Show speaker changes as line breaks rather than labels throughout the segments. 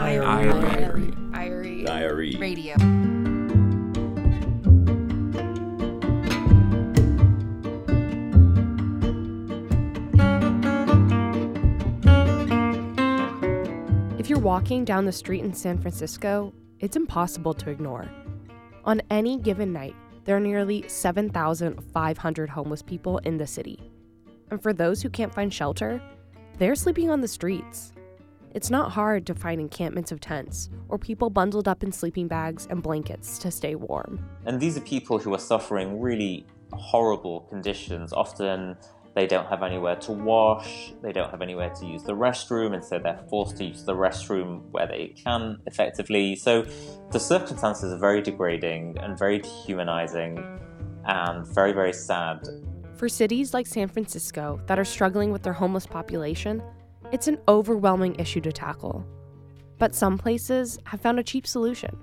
IRE.
IRE.
Diary.
Radio.
If you're walking down the street in San Francisco, it's impossible to ignore. On any given night, there are nearly 7,500 homeless people in the city. And for those who can't find shelter, they're sleeping on the streets. It's not hard to find encampments of tents or people bundled up in sleeping bags and blankets to stay warm.
And these are people who are suffering really horrible conditions. Often they don't have anywhere to wash, they don't have anywhere to use the restroom, and so they're forced to use the restroom where they can effectively. So the circumstances are very degrading and very dehumanizing and very, very sad.
For cities like San Francisco that are struggling with their homeless population, it's an overwhelming issue to tackle. But some places have found a cheap solution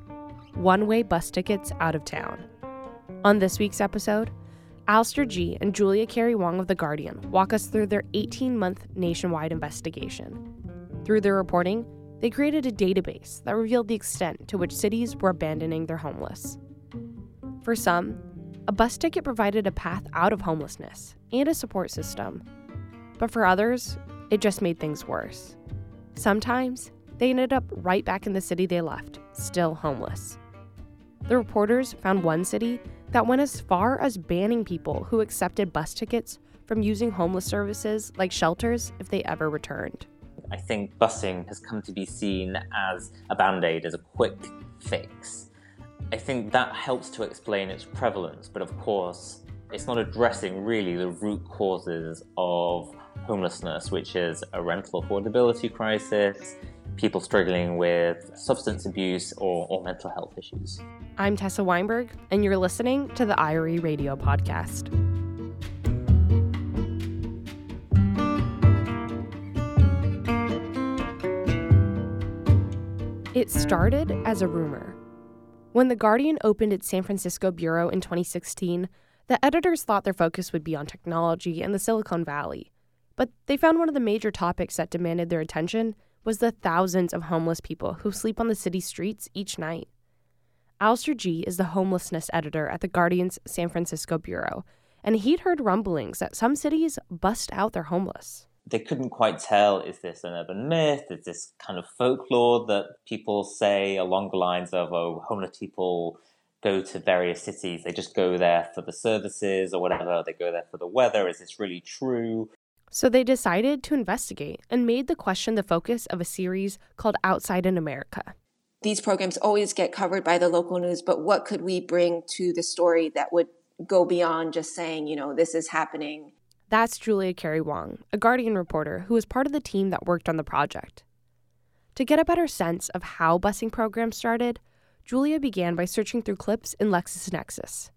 one way bus tickets out of town. On this week's episode, Alastair Gee. and Julia Carrie Wong of The Guardian walk us through their 18 month nationwide investigation. Through their reporting, they created a database that revealed the extent to which cities were abandoning their homeless. For some, a bus ticket provided a path out of homelessness and a support system. But for others, it just made things worse. Sometimes, they ended up right back in the city they left, still homeless. The reporters found one city that went as far as banning people who accepted bus tickets from using homeless services like shelters if they ever returned.
I think busing has come to be seen as a band aid, as a quick fix. I think that helps to explain its prevalence, but of course, it's not addressing really the root causes of homelessness, which is a rental affordability crisis, people struggling with substance abuse or, or mental health issues.
I'm Tessa Weinberg, and you're listening to the IRE Radio Podcast. It started as a rumor. When The Guardian opened its San Francisco bureau in 2016, the editors thought their focus would be on technology and the Silicon Valley. But they found one of the major topics that demanded their attention was the thousands of homeless people who sleep on the city streets each night. Alastair Gee is the homelessness editor at The Guardian's San Francisco bureau, and he'd heard rumblings that some cities bust out their homeless.
They couldn't quite tell is this an urban myth? Is this kind of folklore that people say along the lines of, oh, homeless people go to various cities, they just go there for the services or whatever, they go there for the weather. Is this really true?
So they decided to investigate and made the question the focus of a series called Outside in America.
These programs always get covered by the local news, but what could we bring to the story that would go beyond just saying, you know, this is happening?
That's Julia Carrie Wong, a Guardian reporter who was part of the team that worked on the project. To get a better sense of how busing programs started, Julia began by searching through clips in LexisNexis.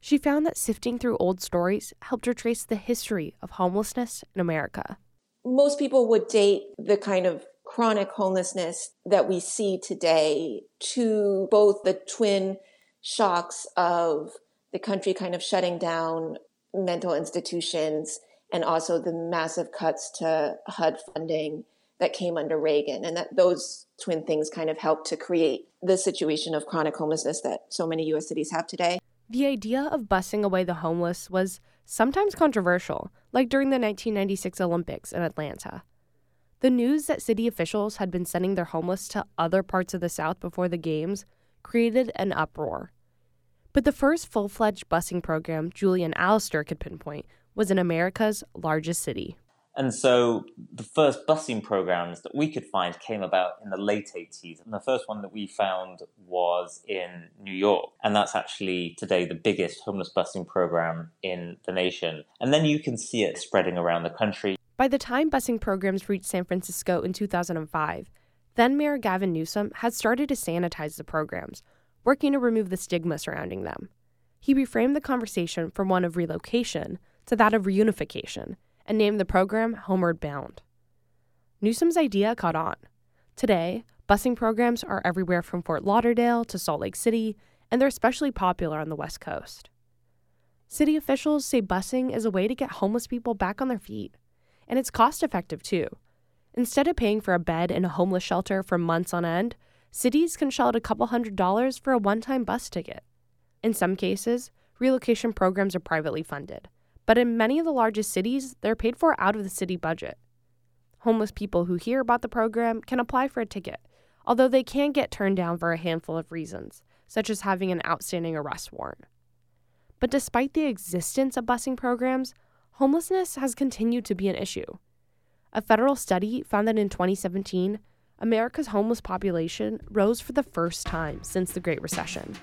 She found that sifting through old stories helped her trace the history of homelessness in America.
Most people would date the kind of chronic homelessness that we see today to both the twin shocks of the country kind of shutting down mental institutions and also the massive cuts to HUD funding that came under Reagan, and that those twin things kind of helped to create the situation of chronic homelessness that so many US cities have today.
The idea of busing away the homeless was sometimes controversial, like during the 1996 Olympics in Atlanta. The news that city officials had been sending their homeless to other parts of the South before the Games created an uproar. But the first full fledged busing program Julian and Alastair could pinpoint was in America's largest city.
And so the first busing programs that we could find came about in the late 80s. And the first one that we found was in New York. And that's actually today the biggest homeless busing program in the nation. And then you can see it spreading around the country.
By the time busing programs reached San Francisco in 2005, then Mayor Gavin Newsom had started to sanitize the programs, working to remove the stigma surrounding them. He reframed the conversation from one of relocation to that of reunification and named the program Homeward Bound. Newsom's idea caught on. Today, busing programs are everywhere from Fort Lauderdale to Salt Lake City, and they're especially popular on the West Coast. City officials say busing is a way to get homeless people back on their feet, and it's cost effective too. Instead of paying for a bed in a homeless shelter for months on end, cities can shell out a couple hundred dollars for a one time bus ticket. In some cases, relocation programs are privately funded, but in many of the largest cities, they're paid for out of the city budget. Homeless people who hear about the program can apply for a ticket, although they can get turned down for a handful of reasons, such as having an outstanding arrest warrant. But despite the existence of busing programs, homelessness has continued to be an issue. A federal study found that in 2017, America's homeless population rose for the first time since the Great Recession.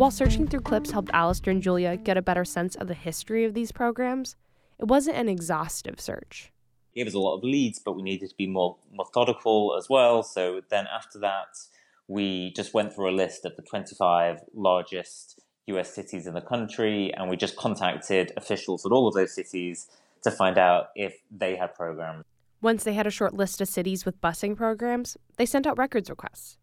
While searching through clips helped Alastair and Julia get a better sense of the history of these programs, it wasn't an exhaustive search.
It gave us a lot of leads, but we needed to be more methodical as well. So then after that, we just went through a list of the 25 largest US cities in the country, and we just contacted officials at all of those cities to find out if they had programs.
Once they had a short list of cities with busing programs, they sent out records requests.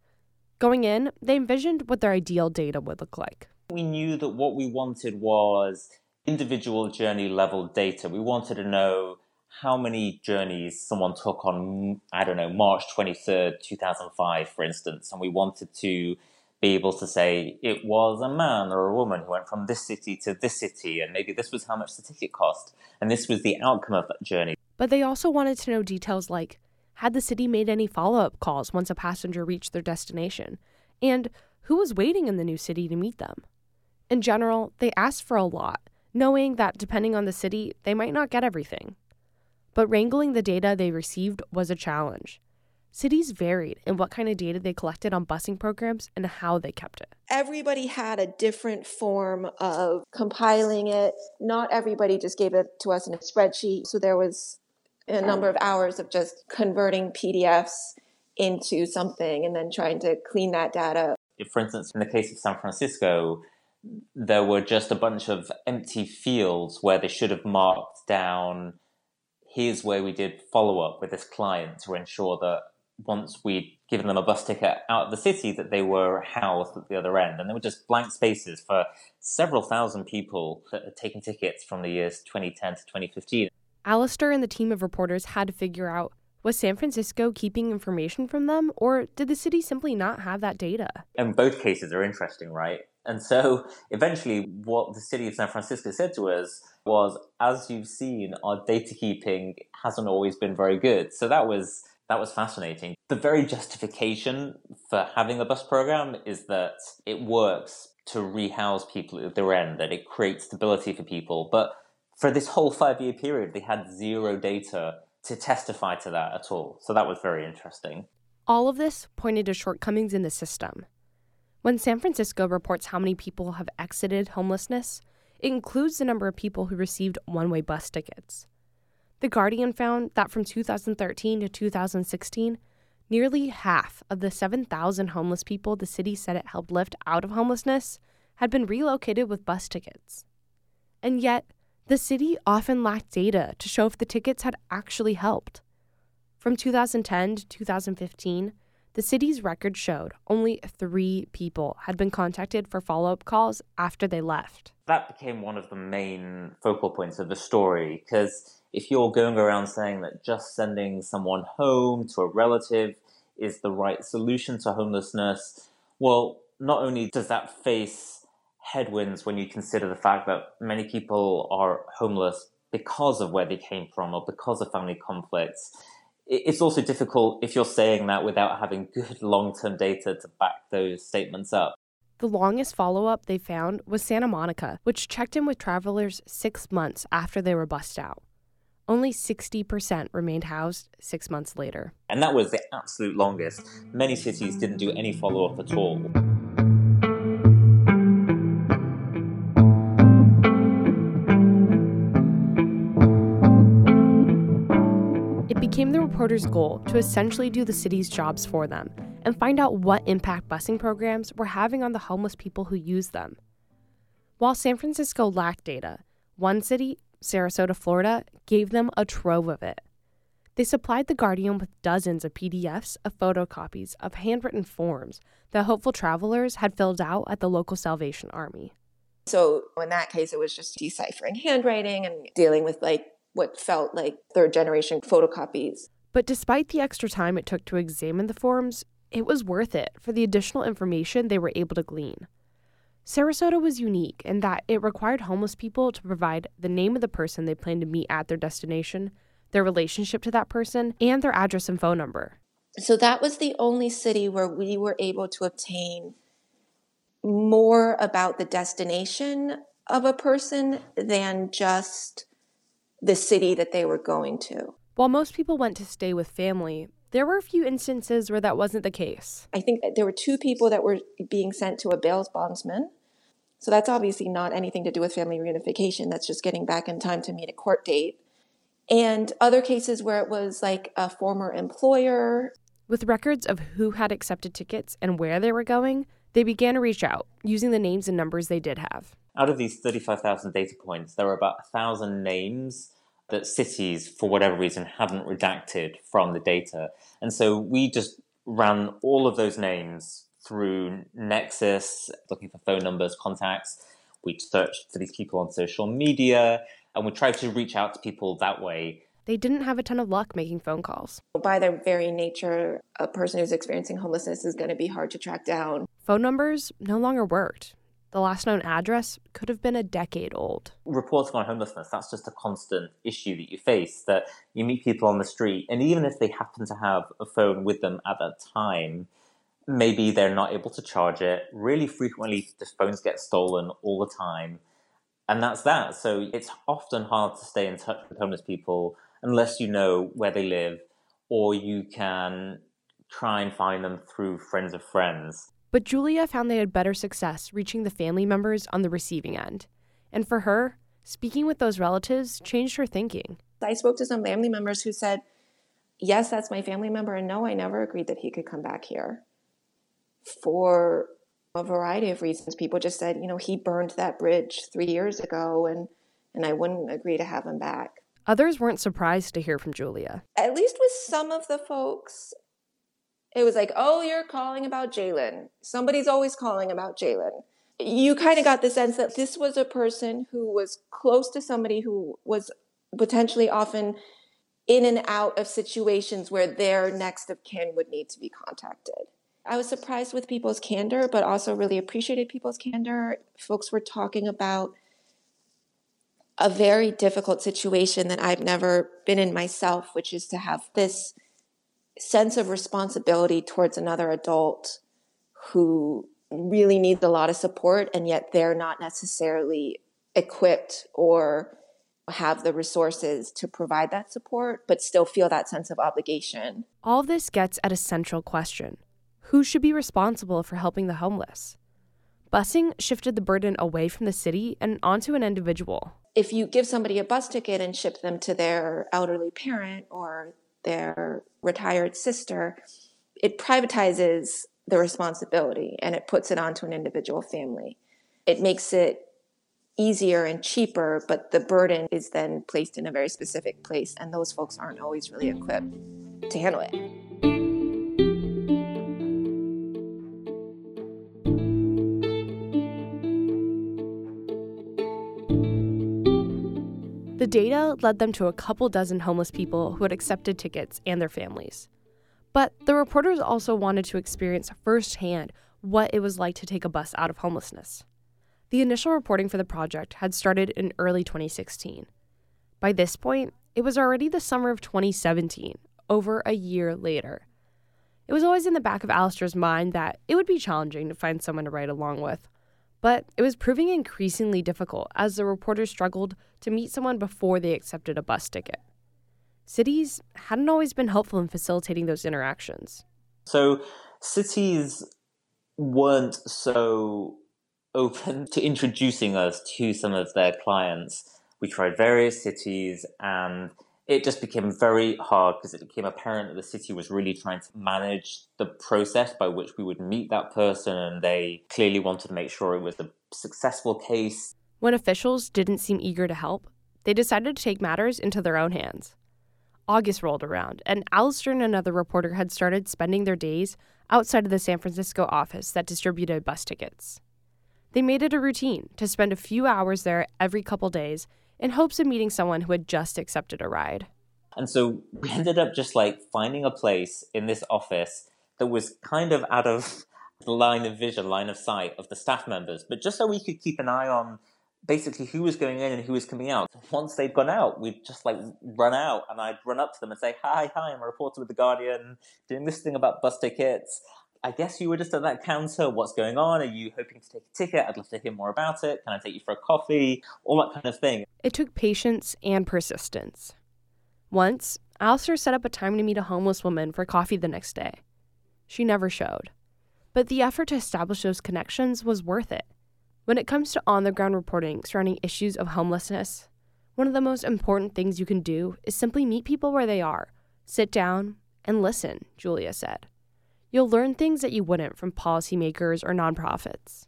Going in, they envisioned what their ideal data would look like.
We knew that what we wanted was individual journey level data. We wanted to know how many journeys someone took on, I don't know, March 23rd, 2005, for instance, and we wanted to be able to say it was a man or a woman who went from this city to this city, and maybe this was how much the ticket cost, and this was the outcome of that journey.
But they also wanted to know details like had the city made any follow up calls once a passenger reached their destination? And who was waiting in the new city to meet them? In general, they asked for a lot, knowing that depending on the city, they might not get everything. But wrangling the data they received was a challenge. Cities varied in what kind of data they collected on busing programs and how they kept it.
Everybody had a different form of compiling it. Not everybody just gave it to us in a spreadsheet. So there was a number of hours of just converting PDFs into something and then trying to clean that data.
For instance, in the case of San Francisco, there were just a bunch of empty fields where they should have marked down here's where we did follow up with this client to ensure that once we'd given them a bus ticket out of the city that they were housed at the other end and there were just blank spaces for several thousand people that had taken tickets from the years 2010 to 2015
Alastair and the team of reporters had to figure out was San Francisco keeping information from them, or did the city simply not have that data?
And both cases are interesting, right? And so eventually, what the city of San Francisco said to us was, as you've seen, our data keeping hasn't always been very good. So that was that was fascinating. The very justification for having a bus program is that it works to rehouse people at their end, that it creates stability for people. But for this whole five year period, they had zero data to testify to that at all. So that was very interesting.
All of this pointed to shortcomings in the system. When San Francisco reports how many people have exited homelessness, it includes the number of people who received one way bus tickets. The Guardian found that from 2013 to 2016, nearly half of the 7,000 homeless people the city said it helped lift out of homelessness had been relocated with bus tickets. And yet, the city often lacked data to show if the tickets had actually helped. From 2010 to 2015, the city's record showed only three people had been contacted for follow up calls after they left.
That became one of the main focal points of the story because if you're going around saying that just sending someone home to a relative is the right solution to homelessness, well, not only does that face headwinds when you consider the fact that many people are homeless because of where they came from or because of family conflicts. It's also difficult if you're saying that without having good long term data to back those statements up.
The longest follow up they found was Santa Monica, which checked in with travelers six months after they were bussed out. Only 60% remained housed six months later.
And that was the absolute longest. Many cities didn't do any follow up at all.
Became the reporter's goal to essentially do the city's jobs for them and find out what impact busing programs were having on the homeless people who used them. While San Francisco lacked data, one city, Sarasota, Florida, gave them a trove of it. They supplied The Guardian with dozens of PDFs of photocopies of handwritten forms that hopeful travelers had filled out at the local Salvation Army.
So in that case, it was just deciphering handwriting and dealing with like what felt like third generation photocopies.
But despite the extra time it took to examine the forms, it was worth it for the additional information they were able to glean. Sarasota was unique in that it required homeless people to provide the name of the person they planned to meet at their destination, their relationship to that person, and their address and phone number.
So that was the only city where we were able to obtain more about the destination of a person than just the city that they were going to.
While most people went to stay with family, there were a few instances where that wasn't the case.
I think there were two people that were being sent to a bail bondsman. So that's obviously not anything to do with family reunification. That's just getting back in time to meet a court date and other cases where it was like a former employer.
With records of who had accepted tickets and where they were going, they began to reach out using the names and numbers they did have.
Out of these 35,000 data points, there were about 1,000 names that cities, for whatever reason, hadn't redacted from the data. And so we just ran all of those names through Nexis, looking for phone numbers, contacts. We searched for these people on social media and we tried to reach out to people that way.
They didn't have a ton of luck making phone calls.
By their very nature, a person who's experiencing homelessness is going to be hard to track down.
Phone numbers no longer worked. The last known address could have been a decade old.
Reporting on homelessness, that's just a constant issue that you face. That you meet people on the street, and even if they happen to have a phone with them at that time, maybe they're not able to charge it. Really frequently, the phones get stolen all the time and that's that. So it's often hard to stay in touch with homeless people unless you know where they live or you can try and find them through friends of friends.
But Julia found they had better success reaching the family members on the receiving end. And for her, speaking with those relatives changed her thinking.
I spoke to some family members who said, Yes, that's my family member, and no, I never agreed that he could come back here. For a variety of reasons. People just said, you know, he burned that bridge three years ago and, and I wouldn't agree to have him back.
Others weren't surprised to hear from Julia.
At least with some of the folks, it was like, oh, you're calling about Jalen. Somebody's always calling about Jalen. You kind of got the sense that this was a person who was close to somebody who was potentially often in and out of situations where their next of kin would need to be contacted. I was surprised with people's candor, but also really appreciated people's candor. Folks were talking about a very difficult situation that I've never been in myself, which is to have this sense of responsibility towards another adult who really needs a lot of support, and yet they're not necessarily equipped or have the resources to provide that support, but still feel that sense of obligation.
All this gets at a central question who should be responsible for helping the homeless? Busing shifted the burden away from the city and onto an individual.
If you give somebody a bus ticket and ship them to their elderly parent or their retired sister, it privatizes the responsibility and it puts it onto an individual family. It makes it easier and cheaper, but the burden is then placed in a very specific place, and those folks aren't always really equipped to handle it.
Data led them to a couple dozen homeless people who had accepted tickets and their families. But the reporters also wanted to experience firsthand what it was like to take a bus out of homelessness. The initial reporting for the project had started in early 2016. By this point, it was already the summer of 2017, over a year later. It was always in the back of Alastair's mind that it would be challenging to find someone to ride along with, but it was proving increasingly difficult as the reporters struggled to meet someone before they accepted a bus ticket. Cities hadn't always been helpful in facilitating those interactions.
So, cities weren't so open to introducing us to some of their clients. We tried various cities and it just became very hard because it became apparent that the city was really trying to manage the process by which we would meet that person, and they clearly wanted to make sure it was a successful case.
When officials didn't seem eager to help, they decided to take matters into their own hands. August rolled around, and Alastair and another reporter had started spending their days outside of the San Francisco office that distributed bus tickets. They made it a routine to spend a few hours there every couple days in hopes of meeting someone who had just accepted a ride.
And so we ended up just like finding a place in this office that was kind of out of the line of vision, line of sight of the staff members, but just so we could keep an eye on basically who was going in and who was coming out. Once they'd gone out, we'd just like run out and I'd run up to them and say, Hi, hi, I'm a reporter with The Guardian, doing this thing about bus tickets. I guess you were just at that counter. What's going on? Are you hoping to take a ticket? I'd love to hear more about it. Can I take you for a coffee? All that kind of thing.
It took patience and persistence. Once, Alastair set up a time to meet a homeless woman for coffee the next day. She never showed. But the effort to establish those connections was worth it. When it comes to on the ground reporting surrounding issues of homelessness, one of the most important things you can do is simply meet people where they are, sit down, and listen, Julia said. You'll learn things that you wouldn't from policymakers or nonprofits.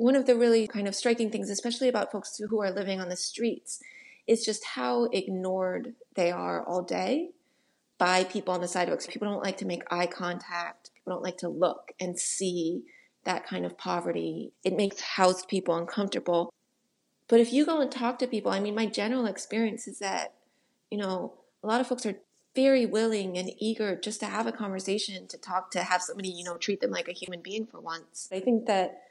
One of the really kind of striking things, especially about folks who are living on the streets, is just how ignored they are all day by people on the sidewalks. People don't like to make eye contact. People don't like to look and see that kind of poverty. It makes housed people uncomfortable. But if you go and talk to people, I mean, my general experience is that, you know, a lot of folks are very willing and eager just to have a conversation, to talk, to have somebody, you know, treat them like a human being for once. I think that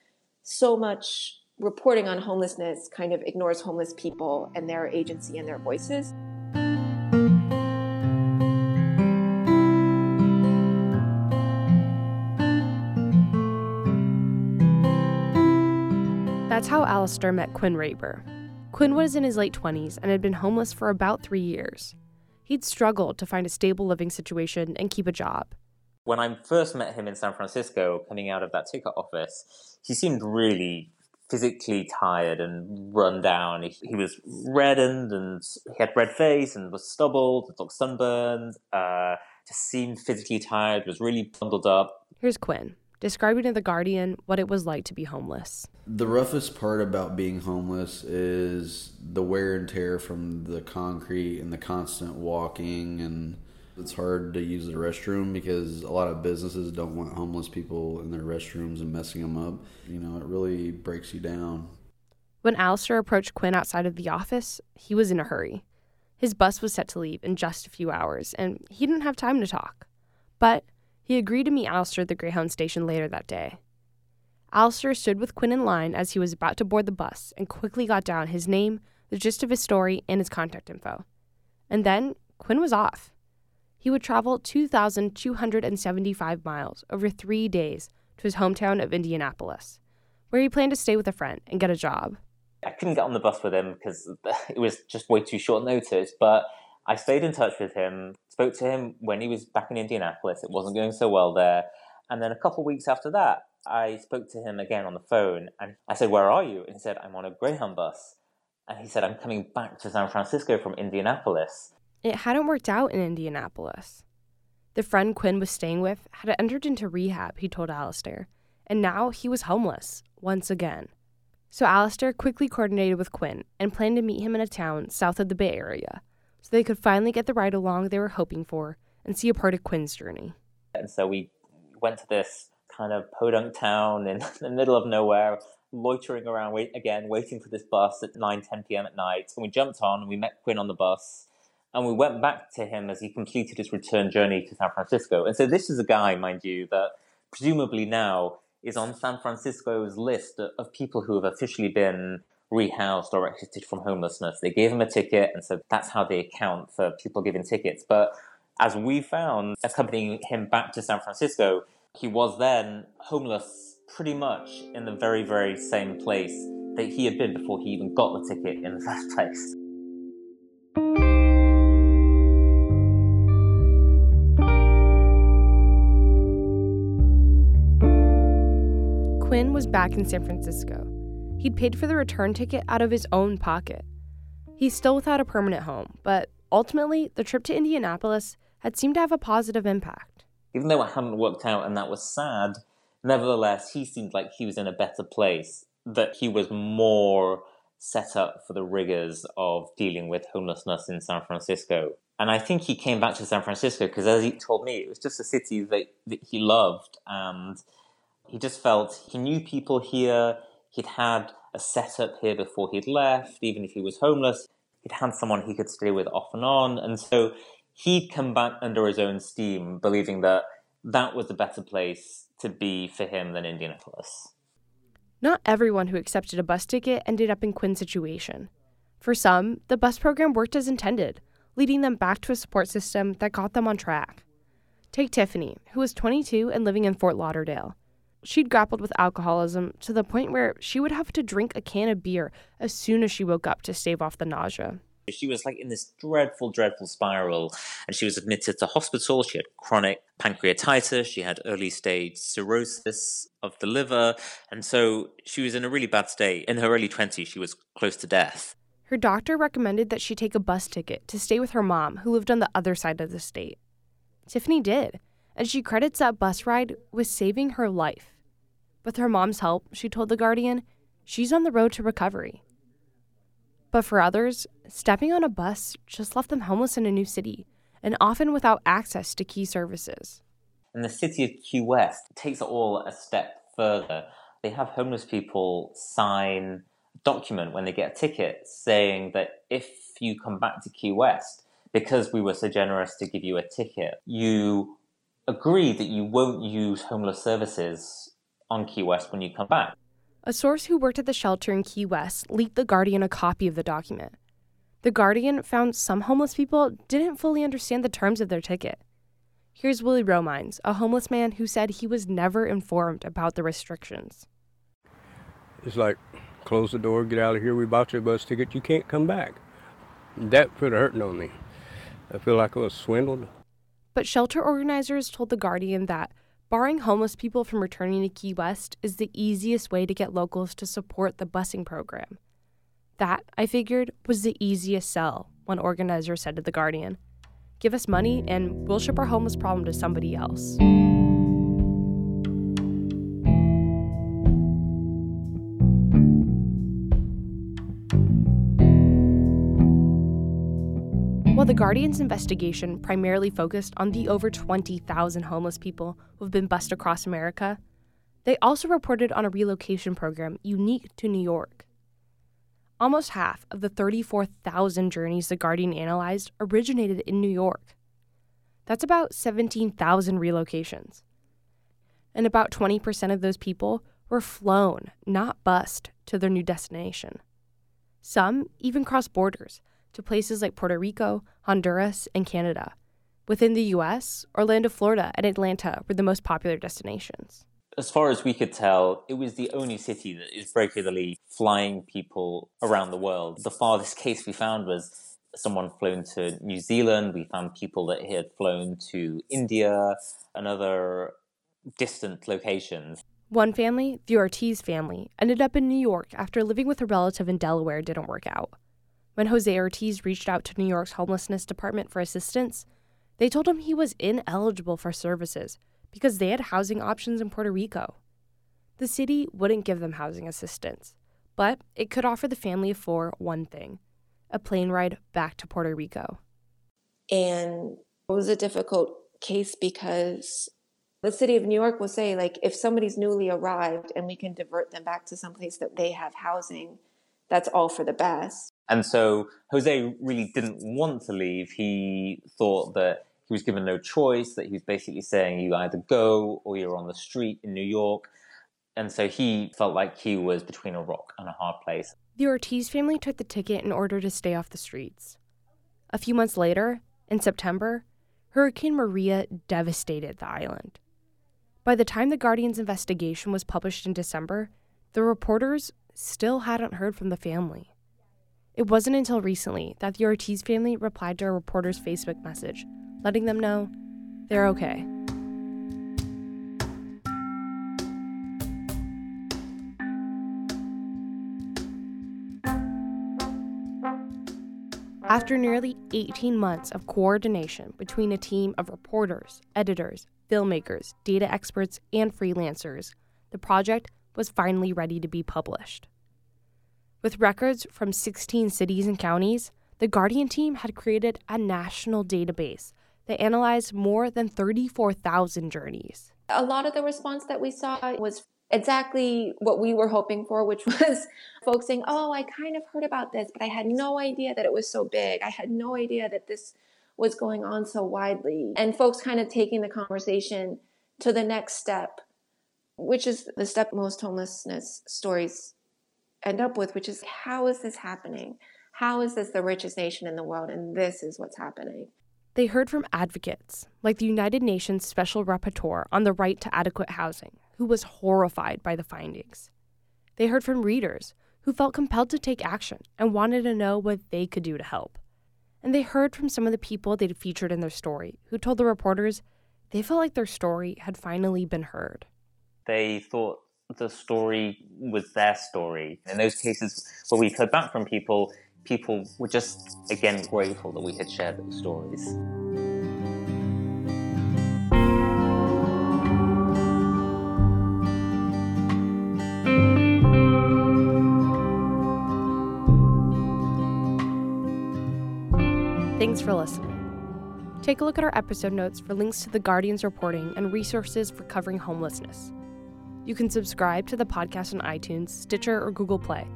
so much reporting on homelessness kind of ignores homeless people and their agency and their voices.
That's how Alastair met Quinn Raber. Quinn was in his late 20s and had been homeless for about three years. He'd struggled to find a stable living situation and keep a job.
When I first met him in San Francisco, coming out of that ticket office, he seemed really physically tired and run down. He, he was reddened and he had red face and was stubbled, looked sunburned, uh, just seemed physically tired, was really bundled up.
Here's Quinn describing to The Guardian what it was like to be homeless.
The roughest part about being homeless is the wear and tear from the concrete and the constant walking and it's hard to use the restroom because a lot of businesses don't want homeless people in their restrooms and messing them up. You know, it really breaks you down.
When Alastair approached Quinn outside of the office, he was in a hurry. His bus was set to leave in just a few hours, and he didn't have time to talk. But he agreed to meet Alastair at the Greyhound station later that day. Alastair stood with Quinn in line as he was about to board the bus and quickly got down his name, the gist of his story, and his contact info. And then Quinn was off he would travel 2,275 miles over three days to his hometown of Indianapolis, where he planned to stay with a friend and get a job.
I couldn't get on the bus with him because it was just way too short notice, but I stayed in touch with him, spoke to him when he was back in Indianapolis. It wasn't going so well there. And then a couple of weeks after that, I spoke to him again on the phone and I said, Where are you? And he said, I'm on a Greyhound bus. And he said, I'm coming back to San Francisco from Indianapolis.
It hadn't worked out in Indianapolis. The friend Quinn was staying with had entered into rehab, he told Alastair, and now he was homeless once again. So Alastair quickly coordinated with Quinn and planned to meet him in a town south of the Bay Area so they could finally get the ride along they were hoping for and see a part of Quinn's journey.
And so we went to this kind of podunk town in the middle of nowhere, loitering around wait, again, waiting for this bus at 9, 10 p.m. at night. And we jumped on and we met Quinn on the bus and we went back to him as he completed his return journey to San Francisco. And so this is a guy, mind you, that presumably now is on San Francisco's list of people who have officially been rehoused or exited from homelessness. They gave him a ticket, and so that's how they account for people giving tickets. But as we found, accompanying him back to San Francisco, he was then homeless pretty much in the very, very same place that he had been before he even got the ticket in the first place.
Quinn was back in San Francisco. He'd paid for the return ticket out of his own pocket. He's still without a permanent home, but ultimately, the trip to Indianapolis had seemed to have a positive impact.
Even though it hadn't worked out and that was sad, nevertheless, he seemed like he was in a better place, that he was more set up for the rigors of dealing with homelessness in San Francisco. And I think he came back to San Francisco because, as he told me, it was just a city that, that he loved. And he just felt he knew people here. He'd had a setup here before he'd left, even if he was homeless. He'd had someone he could stay with off and on. And so he'd come back under his own steam, believing that that was a better place to be for him than Indianapolis.
Not everyone who accepted a bus ticket ended up in Quinn's situation. For some, the bus program worked as intended, leading them back to a support system that got them on track. Take Tiffany, who was 22 and living in Fort Lauderdale. She'd grappled with alcoholism to the point where she would have to drink a can of beer as soon as she woke up to stave off the nausea.
She was like in this dreadful, dreadful spiral, and she was admitted to hospital. She had chronic pancreatitis, she had early stage cirrhosis of the liver, and so she was in a really bad state. In her early 20s, she was close to death.
Her doctor recommended that she take a bus ticket to stay with her mom, who lived on the other side of the state. Tiffany did, and she credits that bus ride with saving her life. With her mom's help, she told The Guardian, she's on the road to recovery. But for others, stepping on a bus just left them homeless in a new city and often without access to key services.
And the city of Key West takes it all a step further. They have homeless people sign a document when they get a ticket saying that if you come back to Key West, because we were so generous to give you a ticket, you agree that you won't use homeless services on Key West when you come back.
A source who worked at the shelter in Key West leaked The Guardian a copy of the document. The Guardian found some homeless people didn't fully understand the terms of their ticket. Here's Willie Romines, a homeless man who said he was never informed about the restrictions.
It's like, close the door, get out of here, we bought you a bus ticket, you can't come back. That put a hurting on me. I feel like I was swindled.
But shelter organizers told The Guardian that barring homeless people from returning to Key West is the easiest way to get locals to support the busing program. That, I figured, was the easiest sell, one organizer said to The Guardian. Give us money and we'll ship our homeless problem to somebody else. The Guardian's investigation primarily focused on the over 20,000 homeless people who have been bussed across America, they also reported on a relocation program unique to New York. Almost half of the 34,000 journeys the Guardian analyzed originated in New York. That's about 17,000 relocations. And about 20% of those people were flown, not bused, to their new destination. Some even crossed borders to places like Puerto Rico, Honduras, and Canada. Within the US, Orlando, Florida, and Atlanta were the most popular destinations.
As far as we could tell, it was the only city that is regularly flying people around the world. The farthest case we found was someone flown to New Zealand. We found people that had flown to India and other distant locations.
One family, the Ortiz family, ended up in New York after living with a relative in Delaware didn't work out. When Jose Ortiz reached out to New York's homelessness department for assistance, they told him he was ineligible for services because they had housing options in Puerto Rico. The city wouldn't give them housing assistance, but it could offer the family of four one thing a plane ride back to Puerto Rico.
And it was a difficult case because the city of New York will say, like, if somebody's newly arrived and we can divert them back to some place that they have housing, that's all for the best.
And so Jose really didn't want to leave. He thought that he was given no choice, that he was basically saying you either go or you're on the street in New York. And so he felt like he was between a rock and a hard place.
The Ortiz family took the ticket in order to stay off the streets. A few months later, in September, Hurricane Maria devastated the island. By the time the Guardian's investigation was published in December, the reporters still hadn't heard from the family. It wasn't until recently that the Ortiz family replied to a reporter's Facebook message, letting them know they're okay. After nearly 18 months of coordination between a team of reporters, editors, filmmakers, data experts, and freelancers, the project was finally ready to be published. With records from 16 cities and counties, the Guardian team had created a national database that analyzed more than 34,000 journeys.
A lot of the response that we saw was exactly what we were hoping for, which was folks saying, Oh, I kind of heard about this, but I had no idea that it was so big. I had no idea that this was going on so widely. And folks kind of taking the conversation to the next step, which is the step most homelessness stories end up with, which is how is this happening? How is this the richest nation in the world? And this is what's happening.
They heard from advocates, like the United Nations Special Rapporteur on the right to adequate housing, who was horrified by the findings. They heard from readers, who felt compelled to take action and wanted to know what they could do to help. And they heard from some of the people they'd featured in their story, who told the reporters they felt like their story had finally been heard.
They thought the story was their story. In those cases where we've heard back from people, people were just, again, grateful that we had shared those stories.
Thanks for listening. Take a look at our episode notes for links to the Guardian's reporting and resources for covering homelessness. You can subscribe to the podcast on iTunes, Stitcher, or Google Play,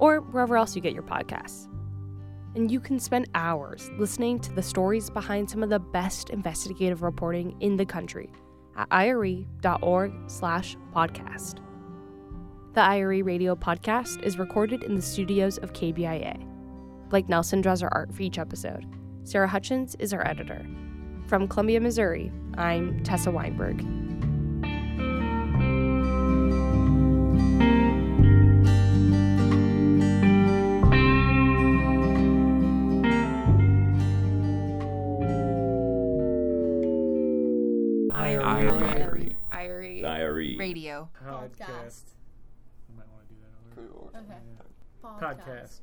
or wherever else you get your podcasts. And you can spend hours listening to the stories behind some of the best investigative reporting in the country at ire.org slash podcast. The IRE Radio podcast is recorded in the studios of KBIA. Blake Nelson draws our art for each episode. Sarah Hutchins is our editor. From Columbia, Missouri, I'm Tessa Weinberg.
Radio.
Podcast.
You might want to do that over.
Okay.
Podcast.